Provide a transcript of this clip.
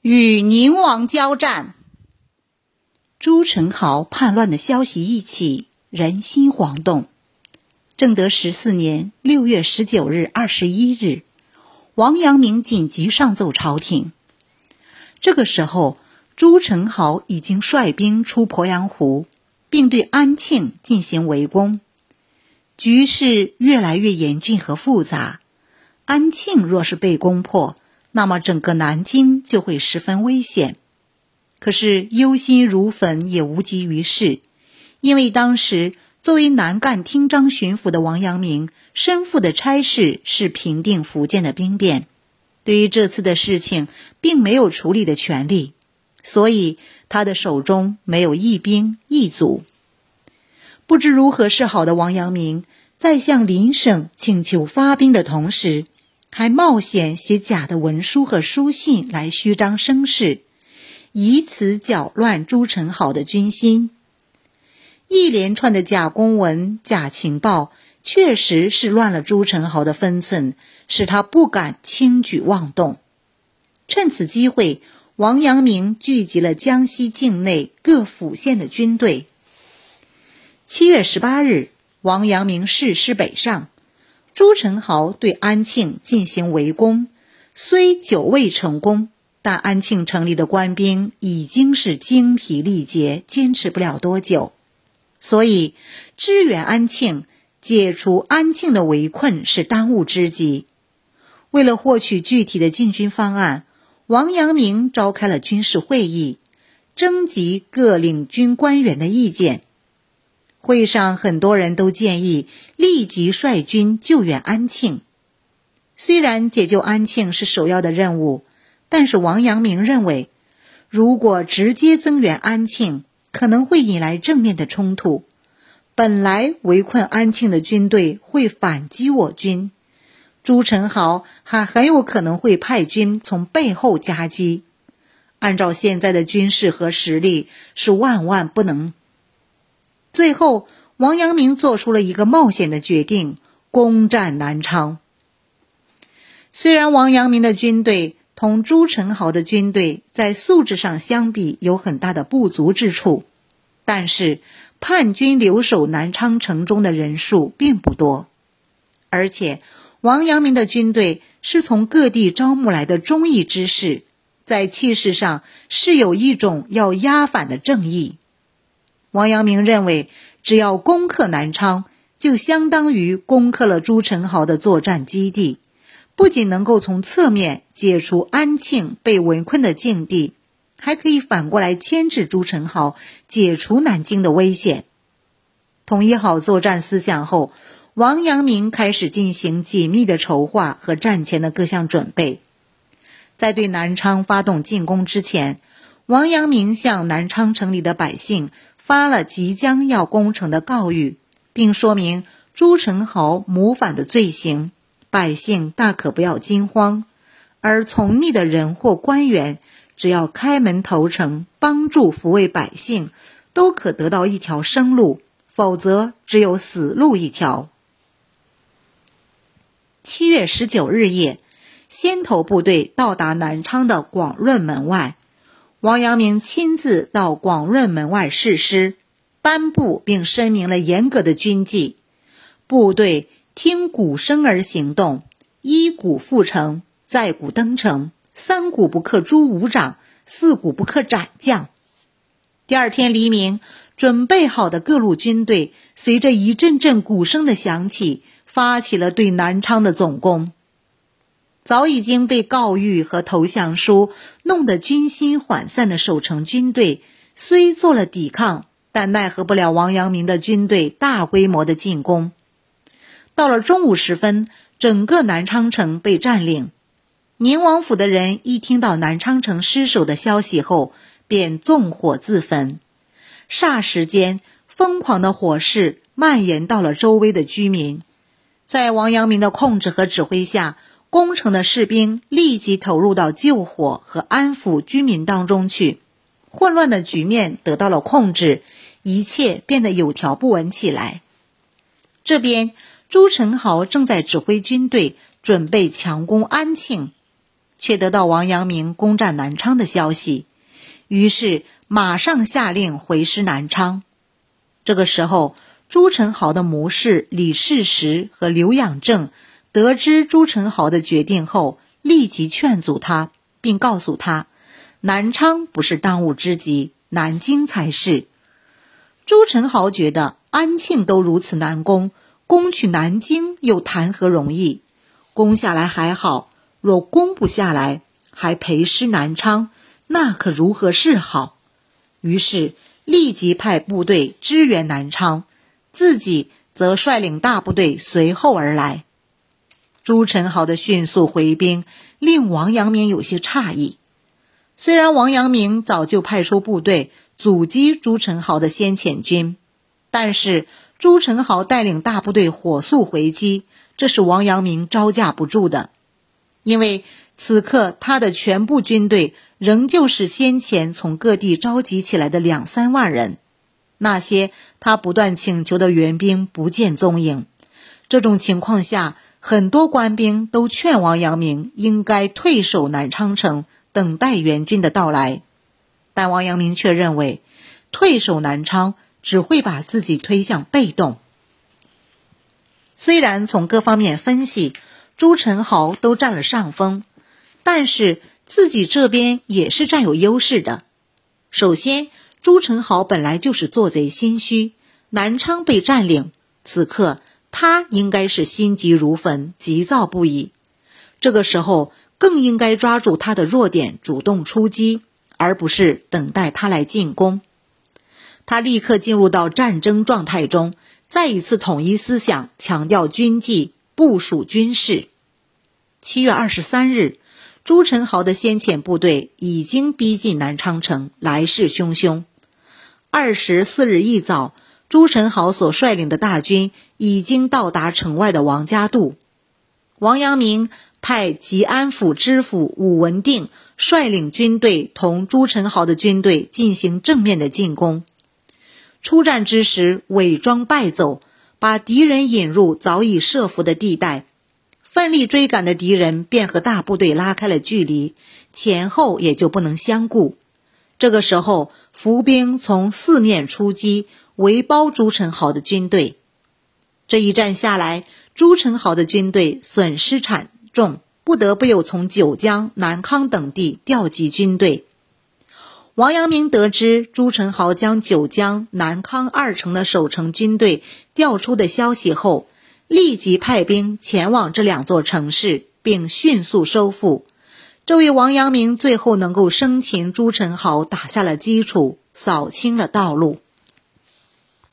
与宁王交战。朱宸濠叛乱的消息一起，人心惶动。正德十四年六月十九日二十一日，王阳明紧急上奏朝廷。这个时候，朱宸濠已经率兵出鄱阳湖，并对安庆进行围攻，局势越来越严峻和复杂。安庆若是被攻破，那么整个南京就会十分危险。可是忧心如焚也无济于事，因为当时作为南赣厅章巡抚的王阳明身负的差事是平定福建的兵变，对于这次的事情并没有处理的权利，所以他的手中没有一兵一卒。不知如何是好的王阳明，在向邻省请求发兵的同时，还冒险写假的文书和书信来虚张声势。以此搅乱朱宸濠的军心，一连串的假公文、假情报，确实是乱了朱宸濠的分寸，使他不敢轻举妄动。趁此机会，王阳明聚集了江西境内各府县的军队。七月十八日，王阳明誓师北上，朱宸濠对安庆进行围攻，虽久未成功。但安庆城里的官兵已经是精疲力竭，坚持不了多久，所以支援安庆、解除安庆的围困是当务之急。为了获取具体的进军方案，王阳明召开了军事会议，征集各领军官员的意见。会上，很多人都建议立即率军救援安庆。虽然解救安庆是首要的任务。但是王阳明认为，如果直接增援安庆，可能会引来正面的冲突。本来围困安庆的军队会反击我军，朱宸濠还很有可能会派军从背后夹击。按照现在的军事和实力，是万万不能。最后，王阳明做出了一个冒险的决定：攻占南昌。虽然王阳明的军队，同朱宸濠的军队在素质上相比有很大的不足之处，但是叛军留守南昌城中的人数并不多，而且王阳明的军队是从各地招募来的忠义之士，在气势上是有一种要压反的正义。王阳明认为，只要攻克南昌，就相当于攻克了朱宸濠的作战基地。不仅能够从侧面解除安庆被围困的境地，还可以反过来牵制朱宸濠，解除南京的危险。统一好作战思想后，王阳明开始进行紧密的筹划和战前的各项准备。在对南昌发动进攻之前，王阳明向南昌城里的百姓发了即将要攻城的告谕，并说明朱宸濠谋反的罪行。百姓大可不要惊慌，而从逆的人或官员，只要开门投诚，帮助抚慰百姓，都可得到一条生路；否则，只有死路一条。七月十九日夜，先头部队到达南昌的广润门外，王阳明亲自到广润门外誓师，颁布并声明了严格的军纪，部队。听鼓声而行动，一鼓复城，再鼓登城，三鼓不克诸武长，四鼓不克斩将。第二天黎明，准备好的各路军队，随着一阵阵鼓声的响起，发起了对南昌的总攻。早已经被告谕和投降书弄得军心涣散的守城军队，虽做了抵抗，但奈何不了王阳明的军队大规模的进攻。到了中午时分，整个南昌城被占领。宁王府的人一听到南昌城失守的消息后，便纵火自焚。霎时间，疯狂的火势蔓延到了周围的居民。在王阳明的控制和指挥下，攻城的士兵立即投入到救火和安抚居民当中去。混乱的局面得到了控制，一切变得有条不紊起来。这边。朱宸濠正在指挥军队准备强攻安庆，却得到王阳明攻占南昌的消息，于是马上下令回师南昌。这个时候，朱宸濠的谋士李世石和刘养正得知朱宸濠的决定后，立即劝阻他，并告诉他，南昌不是当务之急，南京才是。朱宸濠觉得安庆都如此难攻，攻取南京又谈何容易？攻下来还好。若攻不下来，还陪师南昌，那可如何是好？于是立即派部队支援南昌，自己则率领大部队随后而来。朱宸濠的迅速回兵令王阳明有些诧异。虽然王阳明早就派出部队阻击朱宸濠的先遣军，但是朱宸濠带领大部队火速回击，这是王阳明招架不住的。因为此刻他的全部军队仍旧是先前从各地召集起来的两三万人，那些他不断请求的援兵不见踪影。这种情况下，很多官兵都劝王阳明应该退守南昌城，等待援军的到来。但王阳明却认为，退守南昌只会把自己推向被动。虽然从各方面分析，朱宸濠都占了上风，但是自己这边也是占有优势的。首先，朱宸濠本来就是做贼心虚，南昌被占领，此刻他应该是心急如焚、急躁不已。这个时候更应该抓住他的弱点，主动出击，而不是等待他来进攻。他立刻进入到战争状态中，再一次统一思想，强调军纪。部署军事。七月二十三日，朱宸濠的先遣部队已经逼近南昌城，来势汹汹。二十四日一早，朱宸濠所率领的大军已经到达城外的王家渡。王阳明派吉安府知府武文定率领军队同朱宸濠的军队进行正面的进攻。出战之时，伪装败走。把敌人引入早已设伏的地带，奋力追赶的敌人便和大部队拉开了距离，前后也就不能相顾。这个时候，伏兵从四面出击，围包朱宸濠的军队。这一战下来，朱宸濠的军队损失惨重，不得不有从九江、南康等地调集军队。王阳明得知朱宸濠将九江、南康二城的守城军队调出的消息后，立即派兵前往这两座城市，并迅速收复，这为王阳明最后能够生擒朱宸濠打下了基础，扫清了道路。